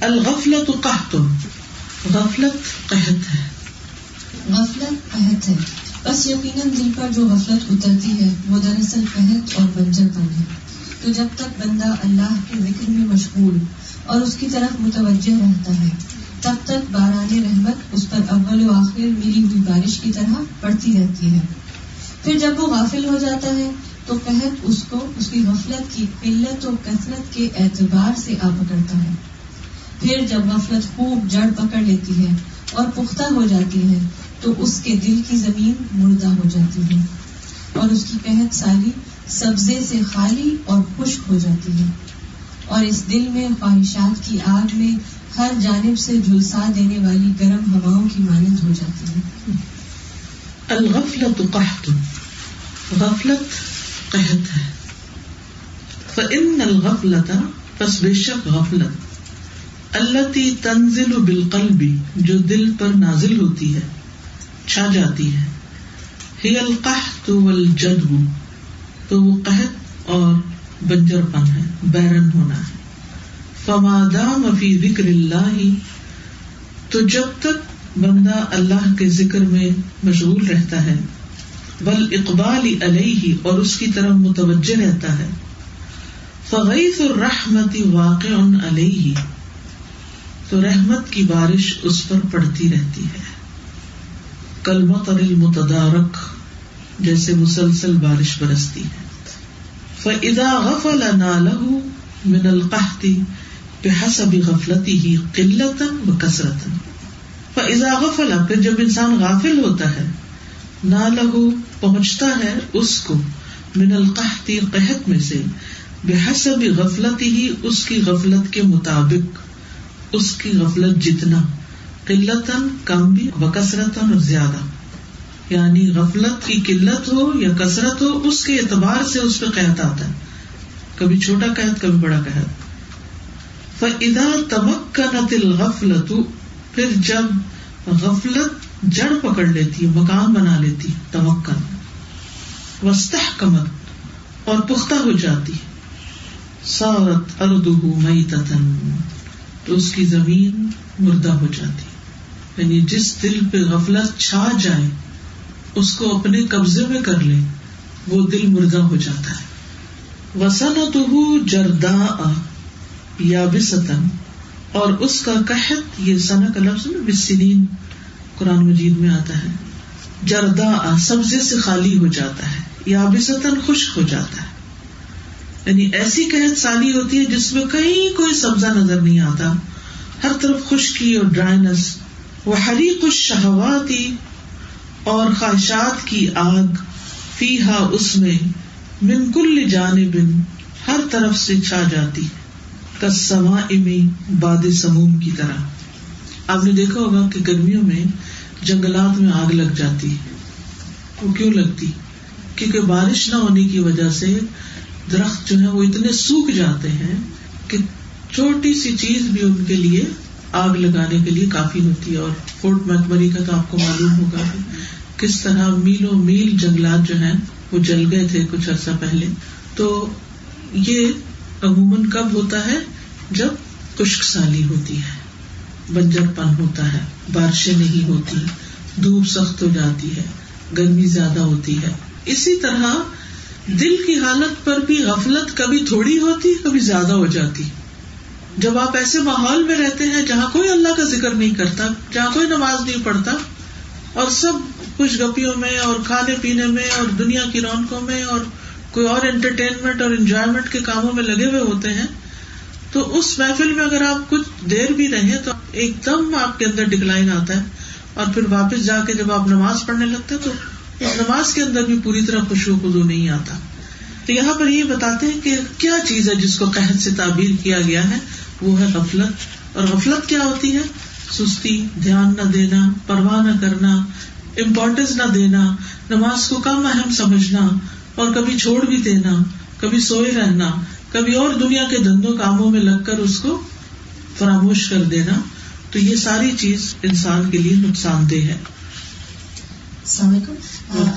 الغفلت قحط. غفلت قحط ہے. غفلت قحط ہے. بس یقیناً دل پر جو غفلت اترتی ہے، وہ دراصل قحط اور بنجر پن ہے۔ تو جب تک بندہ اللہ کے ذکر میں مشغول اور اس کی طرف متوجہ رہتا ہے، تب تک باران رحمت اس پر اول و آخر ملی ہوئی بارش کی طرح پڑتی رہتی ہے۔ پھر جب وہ غافل ہو جاتا ہے، تو قحط اس کو، اس کی غفلت کی قلت و کثرت کے اعتبار سے آ پکڑتا ہے۔ پھر جب غفلت خوب جڑ پکڑ لیتی ہے اور پختہ ہو جاتی ہے، تو اس کے دل کی زمین مردہ ہو جاتی ہے۔ اور اس کی قحط سالی سبزے سے خالی اور خشک ہو جاتی ہے۔ اور اس دل میں خواہشات کی آگ میں ہر جانب سے جھلسا دینے والی گرم ہواؤں کی مانند ہو جاتی ہے۔ الغفلت قحط۔ غفلت قحط ہے۔ فإن الغفلت، پس بے شک غفلت۔ التي تنزل بالقلب، جو دل پر نازل ہوتی ہے، چھا جاتی ہے۔ ہی القحط والجدب، تو وہ قحط اور بنجر پن ہے، بیرن ہونا ہے۔ فما دام فی ذکر اللہ، تو جب تک بندہ اللہ کے ذکر میں مشغول رہتا ہے بل اقبال علیہ، اور اس کی طرف متوجہ رہتا ہے، فغیث الرحمت واقع علیہ تو رحمت کی بارش اس پر پڑتی رہتی ہے۔ کل مطر المتدارک جیسے مسلسل بارش برستی ہے۔ فَإِذَا غَفَلَ نَالَهُ مِنَ الْقَحْتِ بِحَسَبِ غَفْلَتِهِ قِلَّةً وَكَسْرَةً۔ فَإِذَا غَفَلَ، پھر جب انسان غافل ہوتا ہے نَالَهُ پہنچتا ہے اس کو من القحط قحط میں سے۔ بحسب غفلته اس کی غفلت کے مطابق۔ اس کی غفلت جتنا قلتن کم بھی بکثرت اور زیادہ۔ یعنی غفلت کی قلت ہو یا کثرت ہو، اس کے اعتبار سے اس پہ قحط آتا ہے۔ کبھی چھوٹا قحط، کبھی بڑا قحط۔ فدا تمکنت الغفلت، پھر جب غفلت جڑ پکڑ لیتی ہے مقام بنا لیتی، تمکن۔ وسطح کمت اور پختہ ہو جاتی۔ سورت اردو مئی تتن تو اس کی زمین مردہ ہو جاتی۔ یعنی جس دل پہ غفلت چھا جائے، اس کو اپنے قبضے میں کر لے، وہ دل مردہ ہو جاتا ہے۔ وسن تو جردا یا بسطن اور اس کا قحط، یہ سنا کا لفظ بسنین قرآن مجید میں آتا ہے۔ جردا سبزے سے خالی ہو جاتا ہے یا بسطن خشک ہو جاتا ہے۔ یعنی ایسی قحط سالی ہوتی ہے جس میں کہیں کوئی سبزہ نظر نہیں آتا۔ ہر طرف خشکی اور ڈرائنس۔ وہ ہری کچھ شہواتی اور خواہشات کی آگ۔ فی ہا اس میں من کل جانب ہر طرف سے چھا جاتی۔ کسما امی باد سموم کی طرح۔ آپ نے دیکھا ہوگا کہ گرمیوں میں جنگلات میں آگ لگ جاتی۔ وہ کیوں لگتی؟ کیونکہ بارش نہ ہونے کی وجہ سے درخت جو ہے وہ اتنے سوکھ جاتے ہیں کہ چھوٹی سی چیز بھی ان کے لیے آگ لگانے کے لیے کافی ہوتی ہے اور فورٹ میکمری کا تو آپ کو معلوم ہوگا کس طرح میلوں میل جنگلات جو ہیں وہ جل گئے تھے کچھ عرصہ پہلے۔ تو یہ عموماً کب ہوتا ہے؟ جب خشک سالی ہوتی ہے، بنجر پن ہوتا ہے، بارشیں نہیں ہوتی، دھوپ سخت ہو جاتی ہے، گرمی زیادہ ہوتی ہے۔ اسی طرح دل کی حالت پر بھی غفلت کبھی تھوڑی ہوتی، کبھی زیادہ ہو جاتی۔ جب آپ ایسے ماحول میں رہتے ہیں جہاں کوئی اللہ کا ذکر نہیں کرتا، جہاں کوئی نماز نہیں پڑھتا، اور سب خوش گپیوں میں اور کھانے پینے میں اور دنیا کی رونقوں میں اور کوئی اور انٹرٹینمنٹ اور انجوائےمنٹ کے کاموں میں لگے ہوئے ہوتے ہیں، تو اس محفل میں اگر آپ کچھ دیر بھی رہے تو ایک دم آپ کے اندر ڈکلائن آتا ہے اور پھر واپس جا کے جب آپ نماز پڑھنے لگتے تو نماز کے اندر بھی پوری طرح خوشو خدو نہیں آتا۔ تو یہاں پر یہ بتاتے ہیں کہ کیا چیز ہے جس کو قحط سے تعبیر کیا گیا ہے؟ وہ ہے غفلت۔ اور غفلت کیا ہوتی ہے؟ سستی، دھیان نہ دینا، پرواہ نہ کرنا امپورٹینس نہ دینا، نماز کو کم اہم سمجھنا، اور کبھی چھوڑ بھی دینا، کبھی سوئے رہنا، کبھی اور دنیا کے دھندوں کاموں میں لگ کر اس کو فراموش کر دینا۔ تو یہ ساری چیز انسان کے لیے نقصان دہ ہے۔ السلام علیکم۔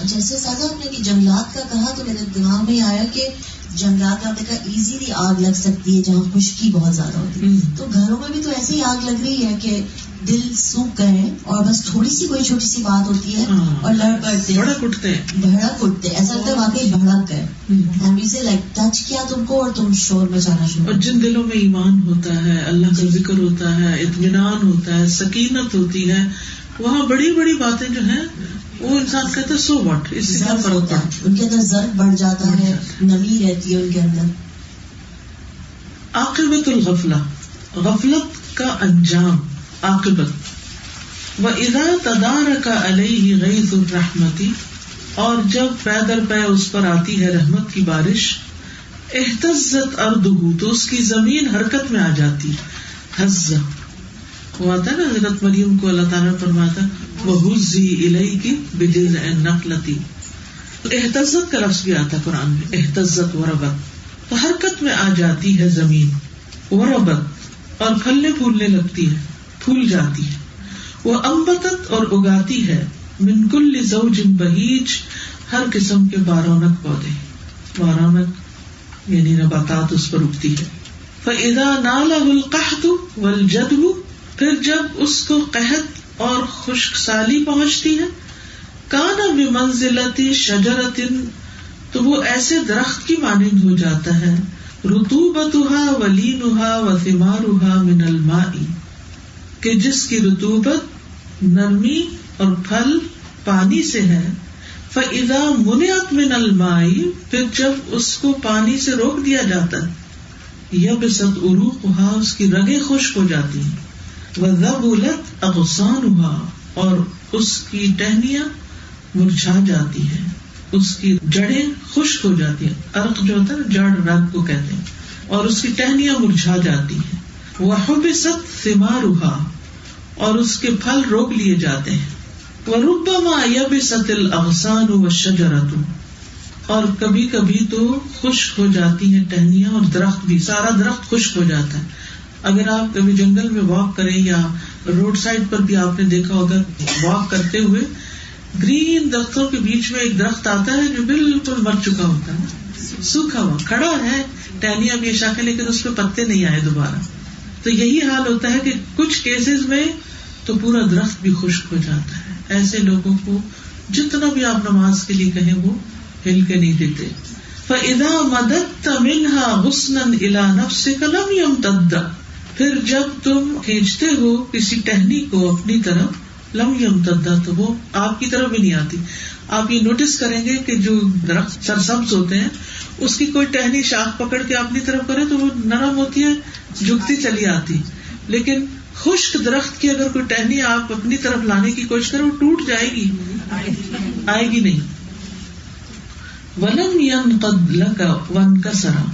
جیسے سازا آپ نے جنگلات کا کہا تو میرے دماغ میں آیا کہ جنگلات آپ نے کہا ایزیلی آگ لگ سکتی ہے جہاں خشکی بہت زیادہ ہوتی ہے۔ تو گھروں میں بھی تو ایسے ہی آگ لگ رہی ہے کہ دل سوکھ گئے ہیں اور بس تھوڑی سی کوئی چھوٹی سی بات ہوتی ہے ہاں۔ اور لڑ پڑتے ہیں کٹتے ہیں۔ بھڑک اٹھتے ہیں۔ ایسا لگتا ہے واقعی بھڑک گئے۔ ہوں۔ سے لائک ٹچ کیا تم کو اور تم شور مچانا شروع اور جن دلوں میں ایمان ہوتا ہے اللہ کا ذکر ہوتا ہے اطمینان ہوتا ہے سکینت ہوتی ہے وہاں بڑی بڑی باتیں جو ہیں وہ انسان کہتا ہے سو واٹ اس سے کیا فرق پڑتا ان کے اندر ضرب بڑھ جاتا ہے نمی رہتی ہے ان کے اندر۔ عاقبت الغفلہ غفلت کا انجام عاقبت۔ و ادا تدار کا علیہ غیظ الرحمتی اور جب پیدر پے اس پر آتی ہے رحمت کی بارش احتزت اردہ تو اس کی زمین حرکت میں آ جاتی۔ حز وہ آتا ہے نا، حضرت مریم کو اللہ تعالیٰ نے فرمایا وہ حزی الہی کی بجز نقلتی احتزت کا لفظ بھی آتا قرآن میں، احتزت، وربت۔ تو حرکت میں آ جاتی ہے زمین، وربت، اور پھلنے پھولنے لگتی ہے، پھول جاتی ہے۔ وہ امبتت اور اگاتی ہے، من کل زوج بہیج ہر قسم کے بارونک پودے۔ بارونک یعنی نباتات اس پر اگتی ہے۔ فَإِذَا نَالَهُ الْقَحْطُ وَالْجَدْبُ پھر جب اس کو قحط اور خشک سالی پہنچتی ہے کانا بمنزلتی شجرتن، تو وہ ایسے درخت کی مانند ہو جاتا ہے۔ رتوبتها ولینها وثمارها من الماء، کہ جس کی رتوبت نرمی اور پھل پانی سے ہے۔ فَإِذَا مُنِعَتْ مِنَ الْمَاءِ، پھر جب اس کو پانی سے روک دیا جاتا ہے یبست عروقها، اس کی رگیں خشک ہو جاتی ہیں۔ وَذَبُلَتْ أَغْصَانُهَا اور اس کی ٹہنیاں مرجھا جاتی ہے اس کی جڑیں خشک ہو جاتی ہیں۔ ارق جو ہوتا ہے جڑ رگ کو کہتے ہیں۔ اور اس کی ٹہنیاں مرجھا جاتی ہیں۔ وَحُبِسَتْ ثِمَارُهَا اور اس کے پھل روک لیے جاتے ہیں۔ وَرُبَّمَا يَبِسَتِ الْأَغْصَانُ وَالشَّجَرَةُ اور کبھی کبھی تو خشک ہو جاتی ہیں ٹہنیاں اور درخت بھی، سارا درخت خشک ہو جاتا ہے۔ اگر آپ کبھی جنگل میں واک کریں یا روڈ سائڈ پر بھی آپ نے دیکھا ہوگا واک کرتے ہوئے گرین درختوں کے بیچ میں ایک درخت آتا ہے جو بالکل مر چکا ہوتا ہے۔ سوکھا ہوا، کھڑا ہے، ٹہنیاں بھی شاخیں لیکن اس پہ پتے نہیں آئے دوبارہ۔ تو یہی حال ہوتا ہے کہ کچھ کیسز میں تو پورا درخت بھی خشک ہو جاتا ہے۔ ایسے لوگوں کو جتنا بھی آپ نماز کے لیے کہیں وہ ہل کے نہیں دیتے۔ فَإِذَا مَدَدْتَ مِنْهَا غُسْنًا إِلَى نَفْسِكَ لَمْ يَمْتَدَّ۔ پھر جب تم کھینچتے ہو کسی ٹہنی کو اپنی طرف لم يمتدہ تو وہ آپ کی طرف بھی نہیں آتی۔ آپ یہ نوٹس کریں گے کہ جو درخت سرسبز ہوتے ہیں، اس کی کوئی ٹہنی شاخ پکڑ کے اپنی طرف کرے تو وہ نرم ہوتی ہے، جھکتی چلی آتی۔ لیکن خشک درخت کی اگر کوئی ٹہنی آپ اپنی طرف لانے کی کوشش کرے وہ ٹوٹ جائے گی۔ آئے گی نہیں۔ ولم ین قد لکا ون کسرا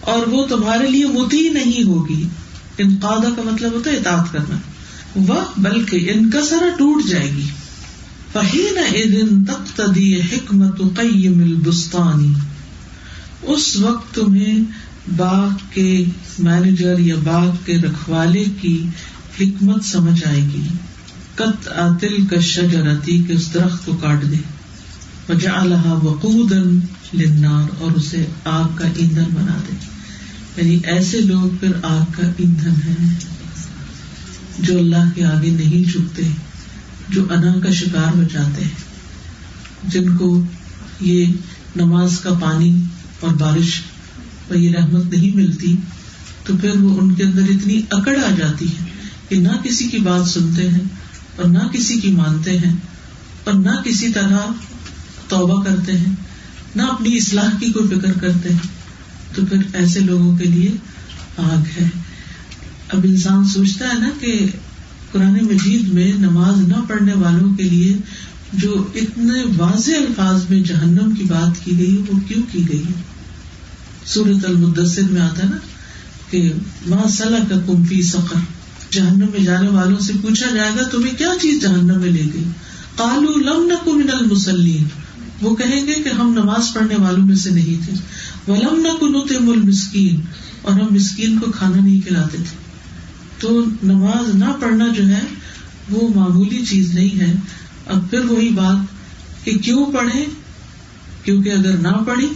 اور وہ تمہارے لیے متی نہیں ہوگی۔ انقادہ کا مطلب ہوتا ہے اطاعت کرنا۔ وہ بلکہ انکسرا ٹوٹ جائے گی۔ فہین ادن تقتدی حکمت قیم البستانی اس وقت تمہیں باغ کے مینیجر یا باغ کے رکھوالے کی حکمت سمجھ آئے گی۔ کت آتل کا شجرتی کے اس درخت کو کاٹ دے۔ وجعلها وقودا للنار، اور اسے آگ کا ایندھن بنا دے۔ یعنی ایسے لوگ پھر آگ کا ایندھن ہے جو اللہ کے آگے نہیں جھکتے، جو انا کا شکار ہو جاتے ہیں، جن کو یہ نماز کا پانی اور بارش اور یہ رحمت نہیں ملتی، تو پھر وہ ان کے اندر اتنی اکڑ آ جاتی ہے کہ نہ کسی کی بات سنتے ہیں اور نہ کسی کی مانتے ہیں اور نہ کسی طرح توبہ کرتے ہیں، نہ اپنی اصلاح کی کوئی فکر کرتے ہیں۔ تو پھر ایسے لوگوں کے لیے آگ ہے۔ اب انسان سوچتا ہے نا کہ قرآن مجید میں نماز نہ پڑھنے والوں کے لیے جو اتنے واضح الفاظ میں جہنم کی بات کی گئی وہ کیوں کی گئی سورت المدثر میں آتا ہے نا کہ ماں صلاح کا کمفی سفر جہنم میں جانے والوں سے پوچھا جائے گا، تمہیں کیا چیز جہنم میں لے گئی؟ کالو لم نہ من المسلین وہ کہیں گے کہ ہم نماز پڑھنے والوں میں سے نہیں تھے۔ ولم نہ کنوت مل مسکین اور ہم مسکین کو کھانا نہیں کھلاتے۔ تھے تو نماز نہ پڑھنا جو ہے، وہ معمولی چیز نہیں ہے۔ اب پھر وہی بات کہ کیوں پڑھے کیونکہ اگر نہ پڑھی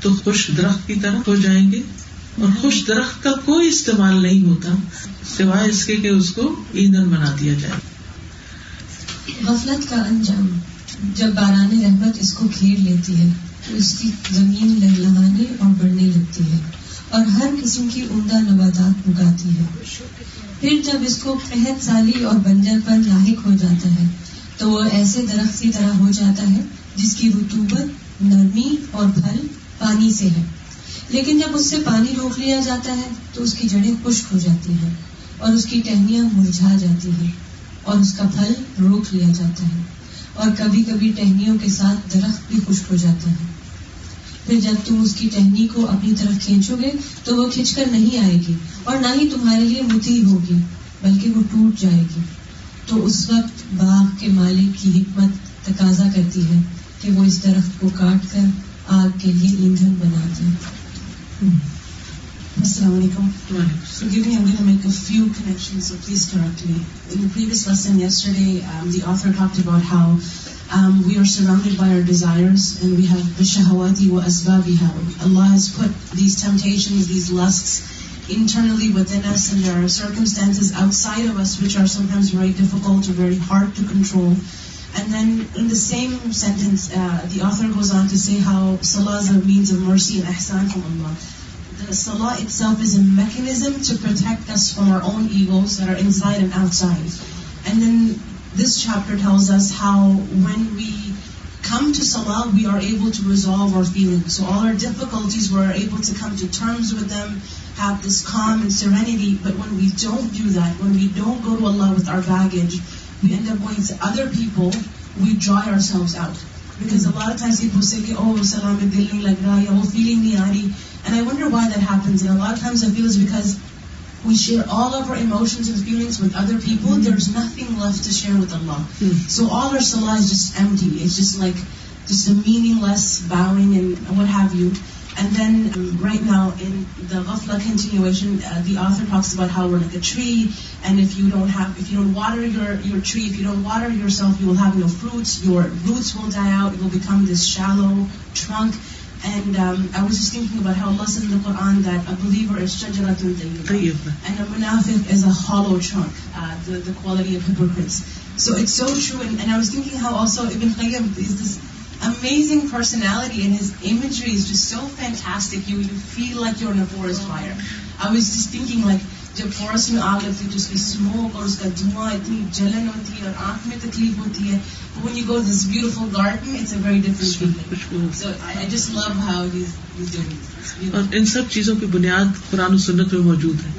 تو خوش درخت کی طرح ہو جائیں گے۔ اور خوش درخت کا کوئی استعمال نہیں ہوتا، سوائے اس کے کہ اس کو ایندھن بنا دیا جائے۔ غفلت کا انجام، جب باران رحمت اس کو گھیر لیتی ہے۔ اس کی زمین لہلہانے اور بڑھنے لگتی ہے اور ہر قسم کی عمدہ نباتات اگاتی ہے۔ پھر جب اس کو قحط سالی اور بنجر پر لاحق ہو جاتا ہے، تو وہ ایسے درخت کی طرح ہو جاتا ہے جس کی رتوبت نرمی اور پھل پانی سے ہے۔ لیکن جب اس سے پانی روک لیا جاتا ہے، تو اس کی جڑیں خشک ہو جاتی ہیں اور اس کی ٹہنیاں مرجھا جاتی ہیں اور اس کا پھل روک لیا جاتا ہے۔ اور کبھی کبھی ٹہنیوں کے ساتھ درخت بھی خشک ہو جاتا ہے۔ پھر جب تم اس کی ٹہنی کو اپنی طرف کھینچو گے تو وہ کھینچ کر نہیں آئے گی اور نہ ہی تمہارے لیے متی ہوگی، بلکہ وہ ٹوٹ جائے گی۔ تو اس وقت باغ کے مالک کی حکمت تقاضا کرتی ہے کہ وہ اس درخت کو کاٹ کر آگ کے لیے ایندھن بنا دیں Assalamu alaikum. Forgive me, I'm going to make a few connections, so please correct me. In the previous lesson yesterday, um, the author talked about how um, we are surrounded by our desires and we have bishahawati wa asbabiha. Allah has put these temptations, these lusts internally within us and there are circumstances outside of us which are sometimes very difficult or very hard to control. And then in the same sentence, uh, the author goes on to say how salah is a means of mercy and ihsan from Allah. The salah itself is a mechanism to protect us from our own egos that are inside and outside. And then this chapter tells us how when we come to salah, we are able to resolve our feelings. So all our difficulties, we're able to come to terms with them, have this calm and serenity. But when we don't do that, when we don't go to Allah with our baggage, we end up going to other people, we dry ourselves out. دل نہیں لگ رہا feeling نہیں آ رہی what you And then um, right now in the ghafla continuation, uh, the author talks about how we're like a tree, and if you don't water your tree, if you don't water yourself, you will have no fruits. Your roots will die out. It will become this shallow trunk. And um, I was just thinking about how Allah says in the Quran that a believer is shajaratun tayyibah, and a munafiq is a hollow trunk, uh, the quality of hypocrites. So it's so true. And I was thinking how also Ibn Qayyim is this میں آگ لگتی ہے اس کی smoke اور اس کا دھواں اتنی جلن ہوتی ہے اور آنکھ میں تکلیف ہوتی ہے. اور ان سب چیزوں کی بنیاد قرآن و سنت میں موجود ہے.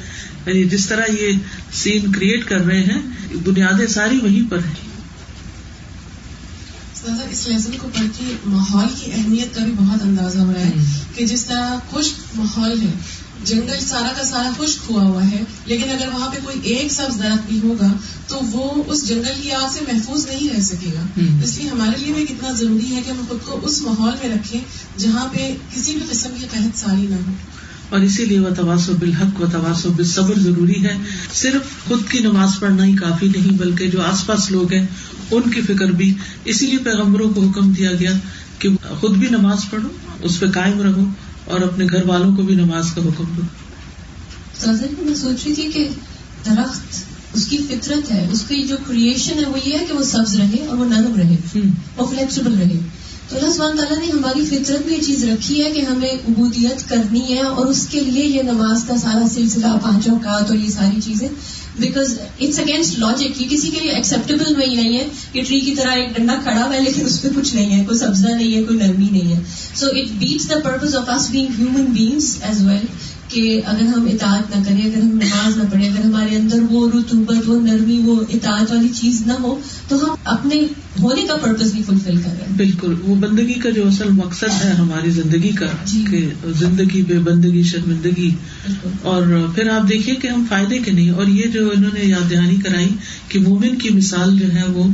یعنی جس طرح یہ سین کریٹ کر رہے ہیں بنیادیں ساری وہیں پر رہی اس لیسن کو پڑھ کے ماحول کی اہمیت کا بھی بہت اندازہ ہو رہا ہے کہ جس طرح خشک ماحول ہے جنگل سارا کا سارا خشک ہوا ہوا ہے لیکن اگر وہاں پہ کوئی ایک سبز درخت بھی ہوگا تو وہ اس جنگل کی آگ سے محفوظ نہیں رہ سکے گا۔ اس لیے ہمارے لیے بھی کتنا ضروری ہے کہ ہم خود کو اس ماحول میں رکھیں جہاں پہ کسی بھی قسم کی قحط ساری نہ ہو۔ اور اسی لیے وہ تواسو بالحق و تواسو بالصبر ضروری ہے۔ صرف خود کی نماز پڑھنا ہی کافی نہیں بلکہ جو آس پاس لوگ ہیں ان کی فکر بھی۔ اسی لیے پیغمبروں کو حکم دیا گیا کہ خود بھی نماز پڑھو اس پہ قائم رہو اور اپنے گھر والوں کو بھی نماز کا حکم دو۔ میں سوچ رہی تھی کہ درخت اس کی فطرت ہے اس کی جو کریشن ہے وہ یہ ہے کہ وہ سبز رہے اور وہ نرم رہے اور فلیکسیبل رہے۔ تو اللہ سبحانہ تعالیٰ نے ہماری فطرت میں یہ چیز رکھی ہے کہ ہمیں عبودیت کرنی ہے اور اس کے لیے یہ نماز کا سارا سلسلہ پانچوں کا تو یہ ساری چیزیں بیکاز اٹس اگینسٹ لاجک یہ کسی کے لیے ایکسیپٹیبل میں ہی نہیں ہے کہ ٹری کی طرح ایک ڈنڈا کھڑا ہوا ہے لیکن اس پہ کچھ نہیں ہے، کوئی سبزہ نہیں ہے، کوئی نرمی نہیں ہے۔ So it beats the purpose of us being human beings as well کہ اگر ہم اطاعت نہ کریں اگر ہم نماز نہ پڑھیں اگر ہمارے اندر وہ رتوبت وہ نرمی وہ اطاعت والی چیز نہ ہو تو ہم اپنے ہونے کا پرپز بھی فلفل کر رہے ہیں۔ بالکل وہ بندگی کا جو اصل مقصد ہے ہماری زندگی کا جی۔ کہ زندگی بے بندگی شرمندگی۔ اور پھر آپ دیکھیے کہ ہم فائدے کے نہیں اور یہ جو انہوں نے یاد دہانی کرائی کہ مومن کی مثال جو ہے وہ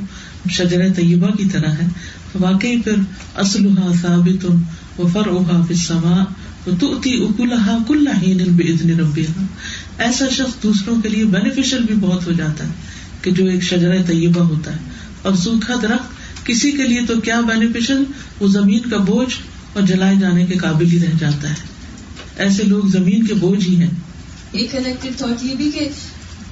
شجر طیبہ کی طرح ہے۔ واقعی پھر اسلحہ ثابت و فروحا فسما ایسا شخص دوسروں کے لیے بینیفیشل بھی بہت ہو جاتا ہے کہ جو ایک شجر طیبہ ہوتا ہے. اور سوکھا درخت کسی کے لیے تو کیا بینیفیشل وہ زمین کا بوجھ اور جلائے جانے کے قابل ہی رہ جاتا ہے. ایسے لوگ زمین کے بوجھ ہی ہیں. ایک کنیکٹڈ تھاٹ یہ بھی کہ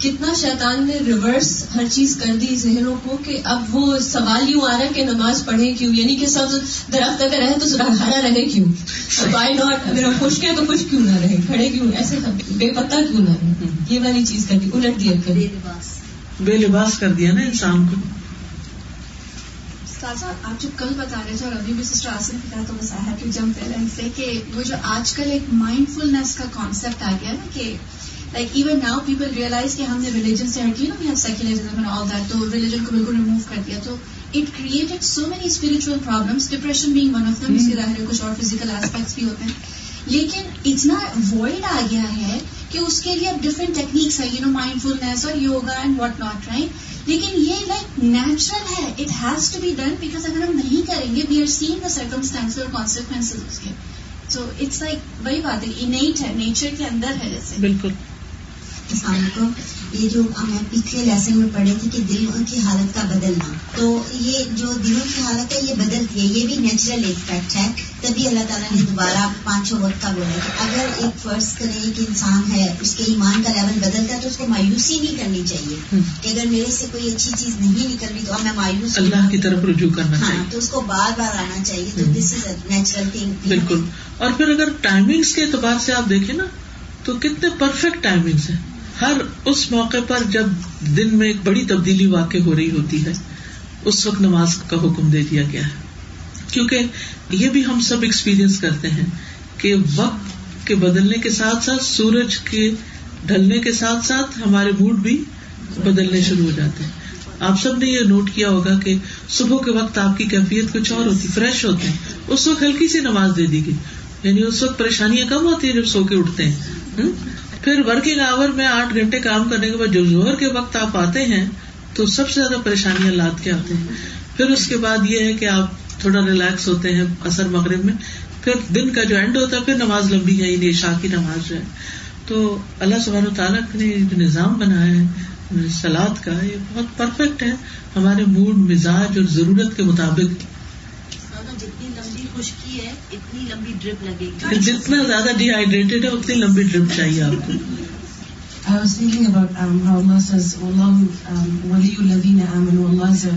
کتنا شیطان نے ریورس ہر چیز کر دی ذہنوں کو کہ اب وہ سوال یوں آ رہا ہے کہ نماز پڑھے کیوں؟ یعنی کہ سب درخت اگر رہے تو ہرا رہے کیوں؟ بائی ناٹ اگر ہم خوش کے تو خوش کیوں نہ رہے کھڑے کیوں؟ ایسے بے پتہ کیوں نہ رہے یہ والی چیز کر دی الٹ دیا کر بے لباس۔ کر دیا نا انسان کو۔ آپ جو کل بتا رہے تھے اور ابھی بھی سسٹر آسم کی تو بس آئی ہیو جمپ ان سے کہ وہ جو آج کل ایک مائنڈ فلنس کا کانسیپٹ آ گیا نا کہ like even now people realise کہ ہم نے ریلیجن سے ہٹ کی نا سیکولرزم آل دیٹ تو ریلیجن کو بالکل ریموو کر دیا۔ تو it created so many spiritual problems depression being one of them اس کے ظاہر کچھ اور فزیکل ایسپیکٹس بھی ہوتے ہیں۔ لیکن اتنا وائڈ آ گیا ہے کہ اس کے لیے اب ڈفرینٹ ٹیکنیکس ہے یو نو مائنڈ فلنس اور yoga and what not right لیکن یہ لائک نیچرل ہے۔ It has to be done because اگر ہم نہیں کریں گے we are seen the circumstance اور کانسیکوینس اس کے۔ سو اٹس لائک وہی بات ہے نیچر کے اندر ہے جیسے۔ بالکل۔ السلام علیکم یہ جو ہمیں پچھلے لیسن میں پڑھے تھے کہ دلوں کی حالت کا بدلنا۔ تو یہ جو دلوں کی حالت ہے یہ بدلتی ہے یہ بھی نیچرل ایک فیکٹ ہے۔ تبھی اللہ تعالیٰ نے دوبارہ پانچ چھ وقت کا بولا کہ اگر ایک فرض کرے ایک انسان ہے اس کے ایمان کا لیول بدلتا ہے تو اس کو مایوسی نہیں کرنی چاہیے۔ کہ اگر میرے سے کوئی اچھی چیز نہیں نکل رہی تو میں مایوس اللہ کی طرف رجوع کرنا ہاں تو اس کو بار بار آنا چاہیے۔ تو دس از اے نیچرل تھنگ بالکل۔ اور پھر اگر ٹائمنگس کے اعتبار سے آپ دیکھیں نا تو کتنے پرفیکٹ ٹائمنگس ہیں۔ ہر اس موقع پر جب دن میں ایک بڑی تبدیلی واقع ہو رہی ہوتی ہے، اس وقت نماز کا حکم دے دیا گیا ہے۔ کیونکہ یہ بھی ہم سب ایکسپیرئنس کرتے ہیں کہ وقت کے بدلنے کے ساتھ ساتھ سورج کے ڈھلنے کے ساتھ ساتھ ہمارے موڈ بھی بدلنے شروع ہو جاتے ہیں۔ آپ سب نے یہ نوٹ کیا ہوگا کہ صبح کے وقت آپ کی کیفیت کچھ اور ہوتی فریش ہوتے ہیں۔ اس وقت ہلکی سی نماز دے دی گئی۔ یعنی اس وقت پریشانیاں کم ہوتی ہیں جب سو کے اٹھتے ہیں۔ پھر ورکنگ آور میں آٹھ گھنٹے کام کرنے کے بعد جو زہر کے وقت آپ آتے ہیں، تو سب سے زیادہ پریشانیاں لاد کے آتے ہیں۔ پھر اس کے بعد یہ ہے کہ آپ تھوڑا ریلیکس ہوتے ہیں اثر مغرب میں۔ پھر دن کا جو اینڈ ہوتا ہے، پھر نماز لمبی ہے یعنی شاہ کی نماز جو ہے۔ تو اللہ سبحانہ تعالیٰ نے جو نظام بنایا ہے، سلاد کا، یہ بہت پرفیکٹ ہے۔ ہمارے موڈ مزاج اور ضرورت کے مطابق خشکی ہے اتنی لمبی ڈرپ لگے گی جتنا زیادہ ڈی ہائیڈریٹڈ ہے اتنی لمبی ڈرپ چاہیے آپ کو I was thinking about um, how Allah says, Allah um, waliyu ladina amanu, Allah is a,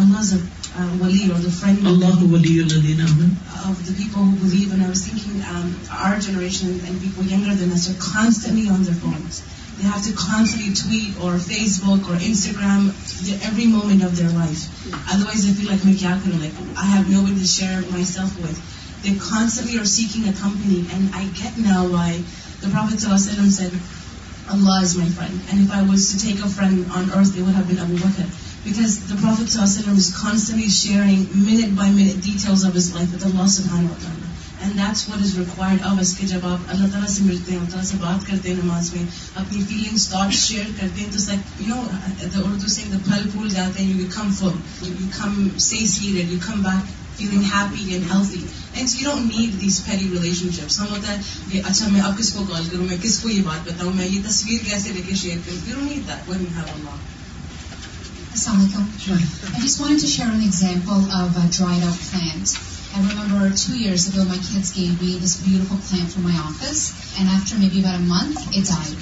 Allah is a uh, wali or the friend Allah waliyu ladina amanu of the people who believe. And I was thinking um, our generation and people younger than us are constantly on their phones. They have to constantly tweet or Facebook or Instagram every moment of their life. Otherwise, they feel like, like I have nobody to share myself with. They constantly are seeking a company. And I get now why the Prophet ﷺ said, Allah is my friend. And if I was to take a friend on earth, it would have been Abu Bakr. Because the Prophet ﷺ is constantly sharing minute by minute details of his life with Allah subhanahu wa ta'ala. And that's what is required اب اس کے جب آپ اللہ تعالیٰ سے ملتے ہیں اللہ تعالیٰ سے بات کرتے ہیں نماز میں اپنی فیلنگس تھاٹ شیئر کرتے ہیں تو لائک یو نو اردو سے پھل پھول جاتے ہیں you come full you come satiated you come back feeling happy and healthy and you don't need these petty relationships ہم ہوتا ہے کہ اچھا میں اب کس کو کال کروں؟ میں کس کو یہ بات بتاؤں؟ میں یہ تصویر کیسے لے کے شیئر کروں؟ You don't need that when you have Allah Assalamu alaikum. I just wanted to share an example of a dried out plant. I remember 2 years ago my kids gave me this beautiful plant from my office, and after maybe about a month, it died.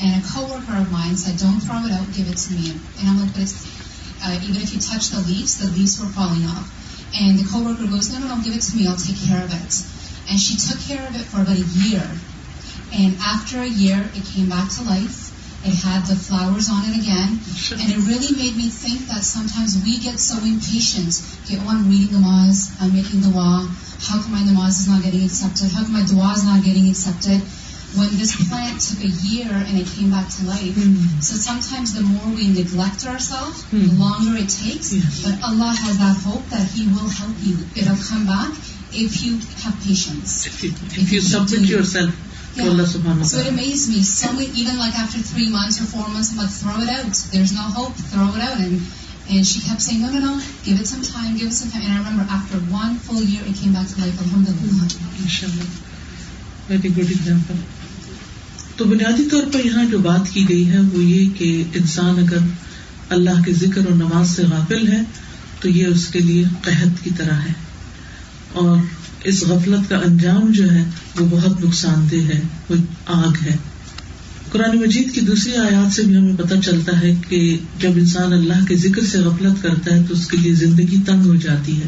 And a coworker of mine said, "Don't throw it out, give it to me." And I'm like, "But it's, uh, even if you touch the leaves the leaves were falling off." And the coworker goes, "No, no, "No, give it to me, I'll take care of it." And she took care of it for about a year. And after a year, it came back to life. It had the flowers on it again. And it really made me think that sometimes we get so impatient. Okay, oh, I'm reading namaz, I'm making dua. How come my namaz is not getting accepted? How come my dua is not getting accepted? When this plant took a year and it came back to life. Mm. So sometimes the more we neglect ourselves, mm. the longer it takes. Yes. But Allah has that hope that He will help you. It'll come back if you have patience. If you, if you submit yourself. Mm-hmm. تو بنیادی طور پر یہاں جو بات کی گئی ہے وہ یہ کہ انسان اگر اللہ کے ذکر اور نماز سے غافل ہے تو یہ اس کے لیے قحط کی طرح ہے اور اس غفلت کا انجام جو ہے وہ بہت نقصان دہ ہے، وہ آگ ہے۔ قرآن مجید کی دوسری آیات سے بھی ہمیں پتہ چلتا ہے کہ جب انسان اللہ کے ذکر سے غفلت کرتا ہے تو اس کے لیے زندگی تنگ ہو جاتی ہے۔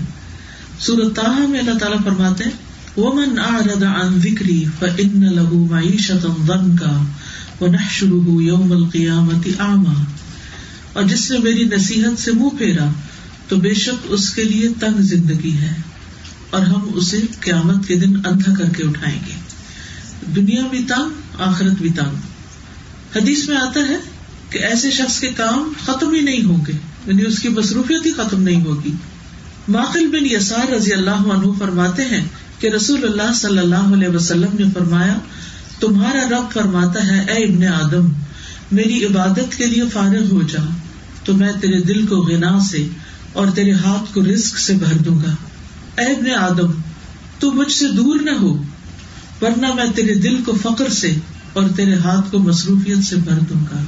سورت میں اللہ تعالیٰ فرماتے ہیں، ومن اعرض عن ذکری فإن له معیشتا ضنکا ونحشره یوم القیامت اعما اور جس نے میری نصیحت سے منہ پھیرا تو بے شک اس کے لیے تنگ زندگی ہے۔ اور ہم اسے قیامت کے دن اندھا کر کے اٹھائیں گے۔ دنیا بھی تنگ، آخرت بھی تنگ۔ حدیث میں آتا ہے کہ ایسے شخص کے کام ختم ہی نہیں ہوں گے یعنی اس کی مصروفیت ہی ختم نہیں ہوگی۔ ماقل بن یسار رضی اللہ عنہ فرماتے ہیں کہ رسول اللہ صلی اللہ علیہ وسلم نے فرمایا، تمہارا رب فرماتا ہے، اے ابن آدم، میری عبادت کے لیے فارغ ہو جا، تو میں تیرے دل کو غنا سے اور تیرے ہاتھ کو رزق سے بھر دوں گا۔ اے ابن آدم، تو مجھ سے دور نہ ہو، ورنہ میں تیرے دل کو فخر سے اور تیرے ہاتھ کو مصروفیت سے بھر دوں گا۔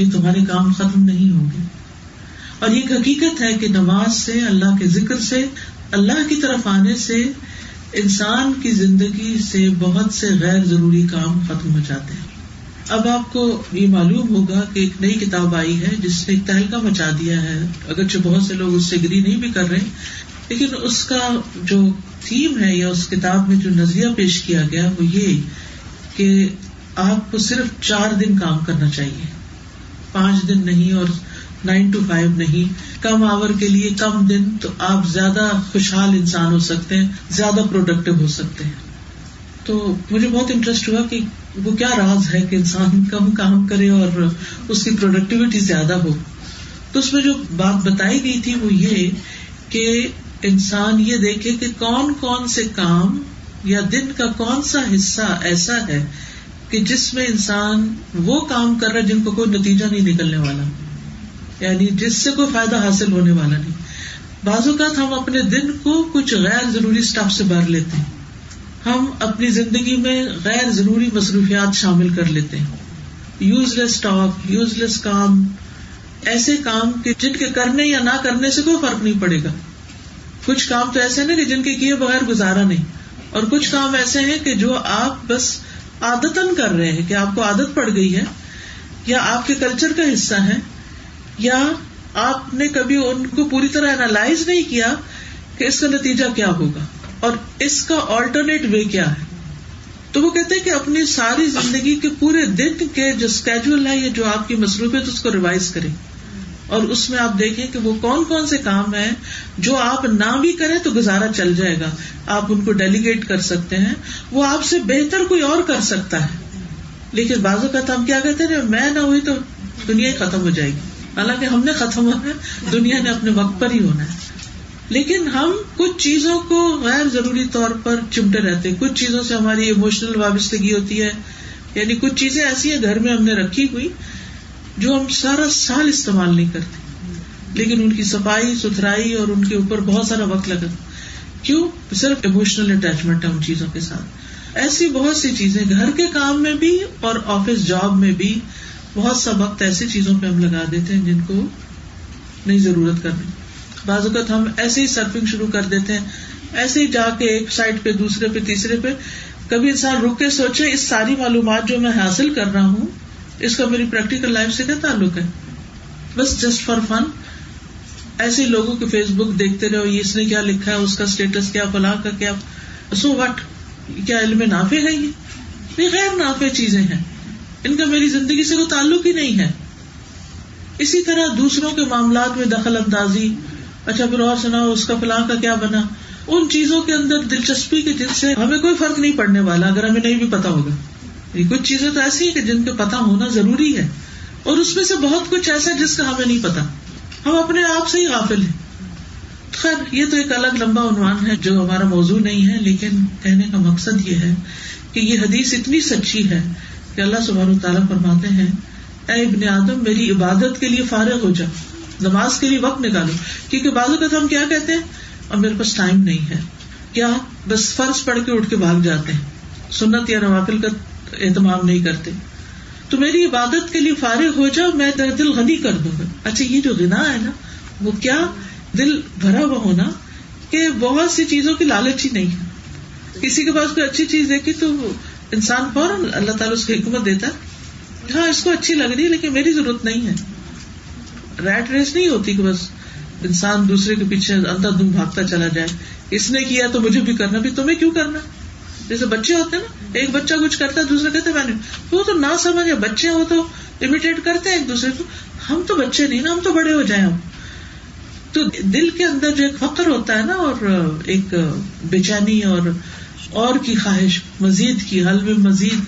یہ تمہارے کام ختم نہیں ہوں گے۔ اور یہ حقیقت ہے کہ نماز سے، اللہ کے ذکر سے، اللہ کی طرف آنے سے انسان کی زندگی سے بہت سے غیر ضروری کام ختم ہو جاتے ہیں۔ اب آپ کو یہ معلوم ہوگا کہ ایک نئی کتاب آئی ہے، جس نے ایک تہلکا مچا دیا ہے۔ اگرچہ بہت سے لوگ اس سے گری نہیں بھی کر رہے لیکن اس کا جو تھیم ہے یا اس کتاب میں جو نظریہ پیش کیا گیا وہ یہ کہ آپ کو صرف چار دن کام کرنا چاہیے۔ پانچ دن نہیں اور نائن ٹو فائیو نہیں۔ کم آور کے لیے کم دن تو آپ زیادہ خوشحال انسان ہو سکتے ہیں، زیادہ پروڈکٹیو ہو سکتے ہیں۔ تو مجھے بہت انٹرسٹ ہوا کہ وہ کیا راز ہے کہ انسان کم کام کرے اور اس کی پروڈکٹیوٹی زیادہ ہو۔ تو اس میں جو بات بتائی گئی تھی وہ یہ کہ انسان یہ دیکھے کہ کون کون سے کام یا دن کا کون سا حصہ ایسا ہے کہ جس میں انسان وہ کام کر رہا ہے جن کو کوئی نتیجہ نہیں نکلنے والا۔ یعنی جس سے کوئی فائدہ حاصل ہونے والا نہیں۔ بعض اوقات ہم اپنے دن کو کچھ غیر ضروری اسٹاف سے بھر لیتے ہیں۔ ہم اپنی زندگی میں غیر ضروری مصروفیات شامل کر لیتے ہیں۔ Useless talk useless کام، ایسے کام کے جن کے کرنے یا نہ کرنے سے کوئی فرق نہیں پڑے گا۔ کچھ کام تو ایسے نا کہ جن کے کیے بغیر گزارا نہیں۔ اور کچھ کام ایسے ہیں کہ جو آپ بس آدتن کر رہے ہیں کہ آپ کو عادت پڑ گئی ہے، یا آپ کے کلچر کا حصہ ہے، یا آپ نے کبھی ان کو پوری طرح اینالائز نہیں کیا کہ اس کا نتیجہ کیا ہوگا۔ اور اس کا آلٹرنیٹ وے کیا ہے۔ تو وہ کہتے ہیں کہ اپنی ساری زندگی کے پورے دن کے جو اسکیجول ہے یا جو آپ کی مصروفیت، اس کو ریوائز کریں۔ اور اس میں آپ دیکھیں کہ وہ کون کون سے کام ہیں جو آپ نہ بھی کریں تو گزارا چل جائے گا۔ آپ ان کو ڈیلیگیٹ کر سکتے ہیں۔ وہ آپ سے بہتر کوئی اور کر سکتا ہے۔ لیکن بازو کا ہم کیا کہتے ہیں، میں نہ ہوئی تو دنیا ہی ختم ہو جائے گی۔ حالانکہ ہم نے ختم ہونا ہے، دنیا نے اپنے وقت پر ہی ہونا ہے۔ لیکن ہم کچھ چیزوں کو غیر ضروری طور پر چمٹے رہتے ہیں۔ کچھ چیزوں سے ہماری اموشنل وابستگی ہوتی ہے۔ یعنی کچھ چیزیں ایسی ہیں گھر میں ہم نے رکھی ہوئی جو ہم سارا سال استعمال نہیں کرتے۔ لیکن ان کی صفائی، ستھرائی اور ان کے اوپر بہت سارا وقت لگا۔ کیوں؟ صرف اموشنل اٹیچمنٹ ہے ان چیزوں کے ساتھ۔ ایسی بہت سی چیزیں گھر کے کام میں بھی اور آفس جاب میں بھی بہت سا وقت ایسی چیزوں پہ ہم لگا دیتے ہیں جن کو نہیں ضرورت کرنی۔ بعض اوقات ہم ایسے ہی سرفنگ شروع کر دیتے ہیں، ایسے ہی جا کے ایک سائڈ پہ، دوسرے پہ، تیسرے پہ۔ کبھی انسان رک کے سوچے، اس ساری معلومات جو میں حاصل کر رہا ہوں اس کا میری پریکٹیکل لائف سے کیا تعلق ہے؟ بس جسٹ فار فن ایسے لوگوں کے فیس بک دیکھتے رہو، یہ اس نے کیا لکھا ہے، اس کا اسٹیٹس کیا، فلاں کا کیا۔ سو وٹ کیا علم نافع ہے یہ؟ غیر نافع چیزیں ہیں۔ ان کا میری زندگی سے کوئی تعلق ہی نہیں ہے۔ اسی طرح دوسروں کے معاملات میں دخل اندازی۔ اچھا پھر اور سنا اس کا فلاں کا کیا بنا؟ ان چیزوں کے اندر دلچسپی کے جن سے ہمیں کوئی فرق نہیں پڑنے والا، اگر ہمیں نہیں بھی پتا ہوگا۔ یہ کچھ چیزیں تو ایسی ہیں کہ جن کے پتا ہونا ضروری ہے اور اس میں سے بہت کچھ ایسا جس کا ہمیں نہیں پتا ہم اپنے آپ سے ہی غافل ہیں۔ خیر، یہ تو ایک الگ لمبا عنوان ہے جو ہمارا موضوع نہیں ہے، لیکن کہنے کا مقصد یہ ہے کہ یہ حدیث اتنی سچی ہے کہ اللہ سبحانہ تعالیٰ فرماتے ہیں، اے ابن آدم، میری عبادت کے لیے فارغ ہو جا۔ نماز کے لیے وقت نکالو۔ کیونکہ بعض اوقات ہم کیا کہتے ہیں؟ اور میرے پاس ٹائم نہیں ہے۔ کیا بس فرض پڑھ کے اٹھ کے بھاگ جاتے ہیں؟ سنت یا نوافل کا اہتمام نہیں کرتے۔ تو میری عبادت کے لیے فارغ ہو جاؤ، میں تیرا دل غنی کر دوں گا۔ اچھا یہ جو گنا ہے نا، وہ کیا دل بھرا ہوا ہونا کہ بہت سی چیزوں کی لالچ ہی نہیں۔ ہے کسی کے پاس کوئی اچھی چیز دیکھی تو انسان فوراً اللہ تعالیٰ اس کو حکمت دیتا ہے۔ ہاں اس کو اچھی لگ رہی ہے، لیکن میری ضرورت نہیں ہے۔ ریٹ ریس نہیں ہوتی کہ بس انسان دوسرے کے پیچھے اندر دم بھاگتا چلا جائے۔ اس نے کیا تو مجھے بھی کرنا، بھی تمہیں کیوں کرنا؟ جیسے بچے ہوتے ہیں نا، ایک بچہ کچھ کرتا ہے، دوسرے کہتے میں نے وہ تو نہ سمجھے، بچے وہ تو امیٹیٹ کرتے ہیں ایک دوسرے کو۔ ہم تو بچے نہیں نا، ہم تو بڑے ہو جائیں ہم۔ تو دل کے اندر جو ایک فخر ہوتا ہے نا، اور ایک بے چینی اور اور کی خواہش، مزید کی، حل میں مزید،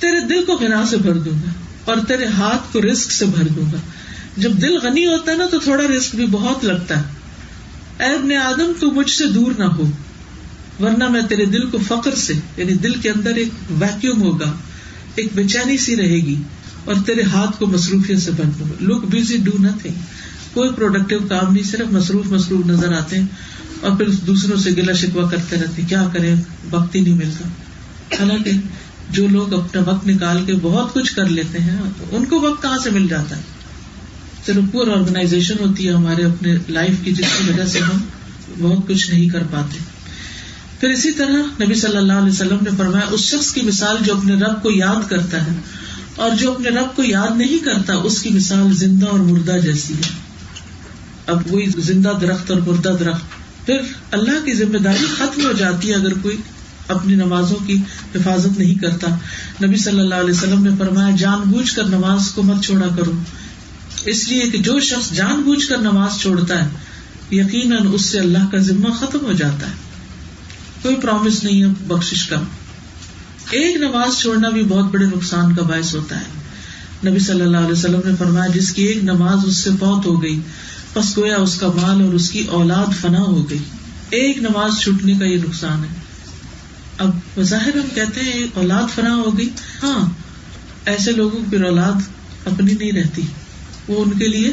تیرے دل کو گنا سے بھر دوں گا، اور تیرے ہاتھ کو رسک سے بھر دوں گا۔ جب دل غنی ہوتا ہے نا، تو تھوڑا رسک بھی بہت لگتا ہے۔ اے ابن آدم، تو مجھ سے دور نہ ہو۔ ورنہ میں تیرے دل کو فخر سے یعنی دل کے اندر ایک ویکیوم ہوگا، ایک بے چینی سی رہے گی اور تیرے ہاتھ کو مصروفیت سے بن دوں گا لک بزی ڈو نتنگ کوئی پروڈکٹیو کام نہیں، صرف مصروف مصروف نظر آتے ہیں اور پھر دوسروں سے گلا شکوا کرتے رہتے کیا کریں؟ وقت ہی نہیں ملتا۔ حالانکہ جو لوگ اپنا وقت نکال کے بہت کچھ کر لیتے ہیں، ان کو وقت کہاں سے مل جاتا ہے؟ صرف پور آرگنائزیشن ہوتی ہے ہمارے اپنے لائف کی، جس کی وجہ سے ہم بہت کچھ نہیں کر پاتے۔ پھر اسی طرح نبی صلی اللہ علیہ وسلم نے فرمایا، اس شخص کی مثال جو اپنے رب کو یاد کرتا ہے اور جو اپنے رب کو یاد نہیں کرتا، اس کی مثال زندہ اور مردہ جیسی ہے۔ اب وہی زندہ درخت اور مردہ درخت۔ پھر اللہ کی ذمہ داری ختم ہو جاتی ہے اگر کوئی اپنی نمازوں کی حفاظت نہیں کرتا۔ نبی صلی اللہ علیہ وسلم نے فرمایا، جان بوجھ کر نماز کو مت چھوڑا کرو۔ اس لیے کہ جو شخص جان بوجھ کر نماز چھوڑتا ہے، یقیناً اس سے اللہ کا ذمہ ختم ہو جاتا ہے۔ کوئی پرومس نہیں ہے بخش کا۔ ایک نماز چھوڑنا بھی بہت بڑے نقصان کا باعث ہوتا ہے۔ نبی صلی اللہ علیہ وسلم نے فرمایا، جس کی ایک نماز اس سے فوت ہو گئی بس گویا اس کا مال اور اس کی اولاد فنا ہو گئی۔ ایک نماز چھوٹنے کا یہ نقصان ہے۔ اب بظاہر ہم کہتے ہیں، ایک اولاد فنا ہو گئی۔ ہاں ایسے لوگوں کی اولاد اپنی نہیں رہتی۔ وہ ان کے لیے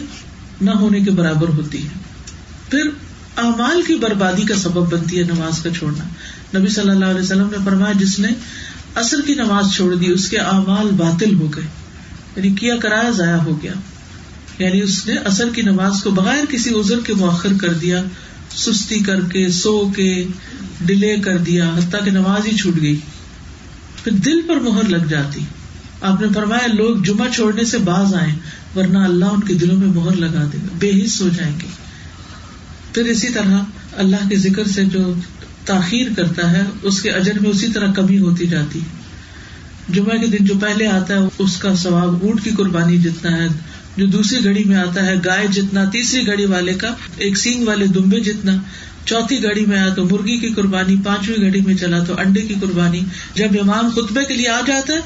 نہ ہونے کے برابر ہوتی ہے۔ پھر اعمال کی بربادی کا سبب بنتی ہے نماز کا چھوڑنا۔ نبی صلی اللہ علیہ وسلم نے فرمایا، جس نے اصر کی نماز چھوڑ دی، اس کے اعمال باطل ہو گئے۔ یعنی کیا کرایہ ضائع ہو گیا۔ یعنی اس نے اثر کی نماز کو بغیر کسی ازر کے مؤخر کر دیا، سستی کر کے، سو کے، ڈیلے کر دیا، حتیٰ کہ نماز ہی چھوٹ گئی۔ پھر دل پر مہر لگ جاتی۔ آپ نے فرمایا، لوگ جمعہ چھوڑنے سے باز آئے ورنہ اللہ ان کے دلوں میں مہر لگا دے گا، بے حص ہو جائیں گے۔ پھر اسی طرح اللہ کے ذکر سے جو تاخیر کرتا ہے، اس کے اجر میں اسی طرح کمی ہوتی جاتی۔ جمعہ کے دن جو پہلے آتا ہے، اس کا ثواب اونٹ کی قربانی جتنا ہے، جو دوسری گھڑی میں آتا ہے، گائے جتنا، تیسری گھڑی والے کا، ایک سینگ والے دمبے جتنا، چوتھی گھڑی میں آیا تو مرغی کی قربانی، پانچویں گھڑی میں چلا تو انڈے کی قربانی۔ جب امام خطبے کے لیے آ جاتا ہے،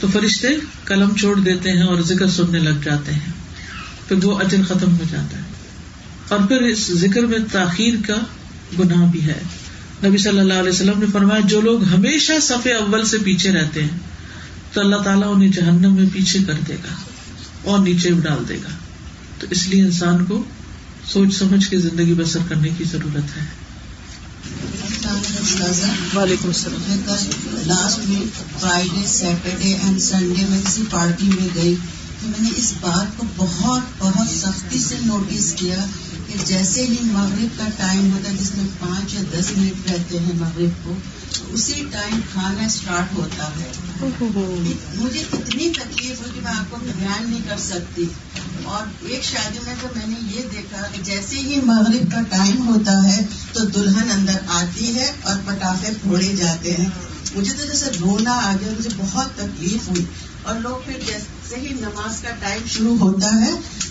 تو فرشتے قلم چھوڑ دیتے ہیں اور ذکر سننے لگ جاتے ہیں۔ پھر وہ اجر ختم ہو جاتا ہے۔ اور پھر اس ذکر میں تاخیر کا گناہ بھی ہے۔ نبی صلی اللہ علیہ وسلم نے فرمایا جو لوگ ہمیشہ صفح اول سے پیچھے رہتے ہیں تو اللہ تعالیٰ انہیں جہنم میں پیچھے کر دے گا اور نیچے ڈال دے گا۔ تو اس لیے انسان کو سوچ سمجھ کے زندگی بسر کرنے کی ضرورت ہے۔ وعلیکم السلام۔ Last week Friday Saturday and Sunday میں کسی پارٹی میں گئی تو میں نے اس بات کو بہت بہت سختی سے نوٹس کیا کہ جیسے ہی مغرب کا ٹائم ہوتا ہے، جس میں پانچ یا دس منٹ رہتے ہیں مغرب کو اسی ٹائم کھانا اسٹارٹ ہوتا ہے۔ مجھے اتنی تکلیف ہوئی کہ میں آپ کو بیان نہیں کر سکتی۔ اور ایک شادی میں تو میں نے یہ دیکھا کہ جیسے ہی مغرب کا ٹائم ہوتا ہے، تو دلہن اندر آتی ہے اور پٹاخے پھوڑے جاتے ہیں۔ مجھے تو جیسے رونا آ گیا، مجھے بہت تکلیف ہوئی۔ اور لوگ پھر جیسے ہی نماز کا ٹائم شروع ہوتا ہے،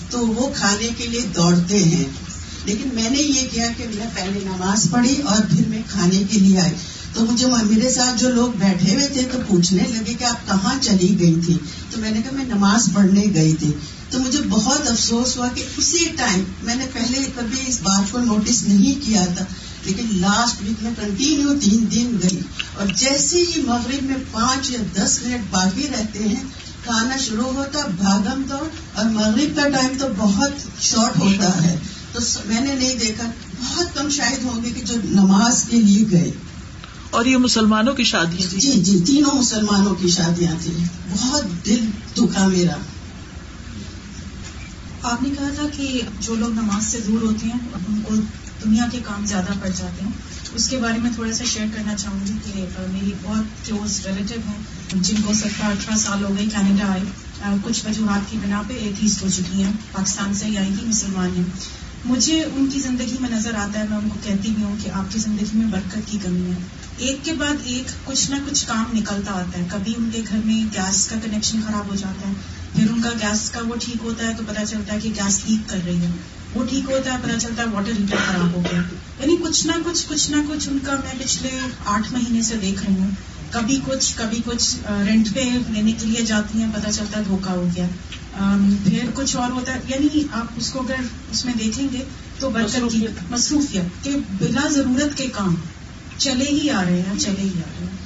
تو وہ کھانے کے لیے دوڑتے ہیں۔ لیکن میں نے یہ کیا کہ میں پہلے نماز پڑھی اور پھر میں کھانے کے لیے آئی۔ تو مجھے میرے ساتھ جو لوگ بیٹھے ہوئے تھے تو پوچھنے لگے کہ آپ کہاں چلی گئی تھی؟ تو میں نے کہا میں نماز پڑھنے گئی تھی۔ تو مجھے بہت افسوس ہوا کہ اسی ٹائم میں نے پہلے کبھی اس بات کو نوٹس نہیں کیا تھا، لیکن لاسٹ ویک میں کنٹینیو تین دن گئی۔ اور جیسے ہی مغرب میں پانچ یا دس منٹ باقی رہتے ہیں، کھانا شروع ہوتا، بھاگم دوڑ، اور مغرب کا ٹائم تو بہت شارٹ ہوتا ہے۔ تو میں نے نہیں دیکھا۔ بہت کم شاید ہوں گے کہ جو نماز کے لیے گئے۔ اور یہ مسلمانوں کی شادی جی جی تینوں مسلمانوں کی شادیاں تھی بہت دل دکھا میرا۔ آپ نے کہا تھا کہ جو لوگ نماز سے دور ہوتے ہیں ان کو دنیا کے کام زیادہ پڑ جاتے ہیں۔ اس کے بارے میں تھوڑا سا شیئر کرنا چاہوں گی کہ میری بہت کلوز ریلیٹو ہیں جن کو سترہ اٹھارہ سال ہو گئے کینیڈا آئے۔ کچھ وجوہات کی بنا پہ ایتھیسٹ ہو چکی ہیں پاکستان سے ہی آئی تھی مسلمان ہیں۔ مجھے ان کی زندگی میں نظر آتا ہے، میں ان کو کہتی بھی ہوں کہ آپ کی زندگی میں برکت کی کمی ہے۔ ایک کے بعد ایک کچھ نہ کچھ کام نکلتا آتا ہے۔ کبھی ان کے گھر میں گیس کا کنیکشن خراب ہو جاتا ہے، پھر ان کا گیس کا وہ ٹھیک ہوتا ہے تو پتا چلتا ہے کہ گیس لیک کر رہی ہے۔ وہ ٹھیک ہوتا ہے پتا چلتا ہے واٹر ہیٹر خراب ہو گیا۔ یعنی کچھ نہ کچھ کچھ نہ کچھ ان کا میں پچھلے آٹھ مہینے سے دیکھ رہی ہوں۔ کبھی کچھ کبھی کچھ رینٹ پہ لینے کے لیے جاتی ہیں پتا چلتا ہے دھوکا ہو گیا۔ پھر کچھ اور ہوتا ہے۔ یعنی آپ اس کو اگر اس میں دیکھیں گے تو برکت کی مصروفیت کہ بلا ضرورت کے کام چلے ہی آ رہے ہیں چلے ہی آ رہے ہیں۔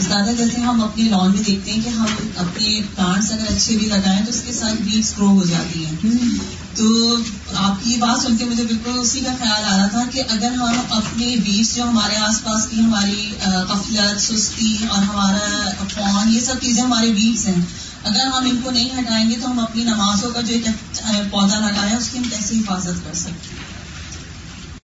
زیادہ جیسے ہم اپنی لان میں دیکھتے ہیں کہ ہم اپنے پلانٹس اگر اچھے بھی لگائیں تو اس کے ساتھ بیٹس گرو ہو جاتی ہیں۔ تو آپ کی یہ بات سن کے مجھے بالکل اسی کا خیال آ رہا تھا کہ اگر ہم اپنے بیٹس جو ہمارے آس پاس کی ہماری غفلت سستی اور ہمارا فون یہ سب چیزیں ہمارے بیٹس ہیں۔ اگر ہم ان کو نہیں ہٹائیں گے تو ہم اپنی نمازوں کا جو ایک پودا لگایا اس کی ہم کیسے حفاظت کر سکتے ہیں؟